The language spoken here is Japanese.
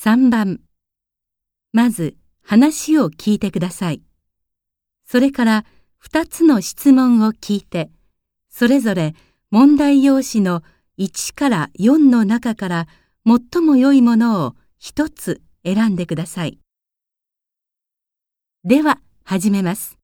3番まず話を聞いてください。それから2つの質問を聞いて、それぞれ問題用紙の1から4の中から最も良いものを1つ選んでください。では始めます。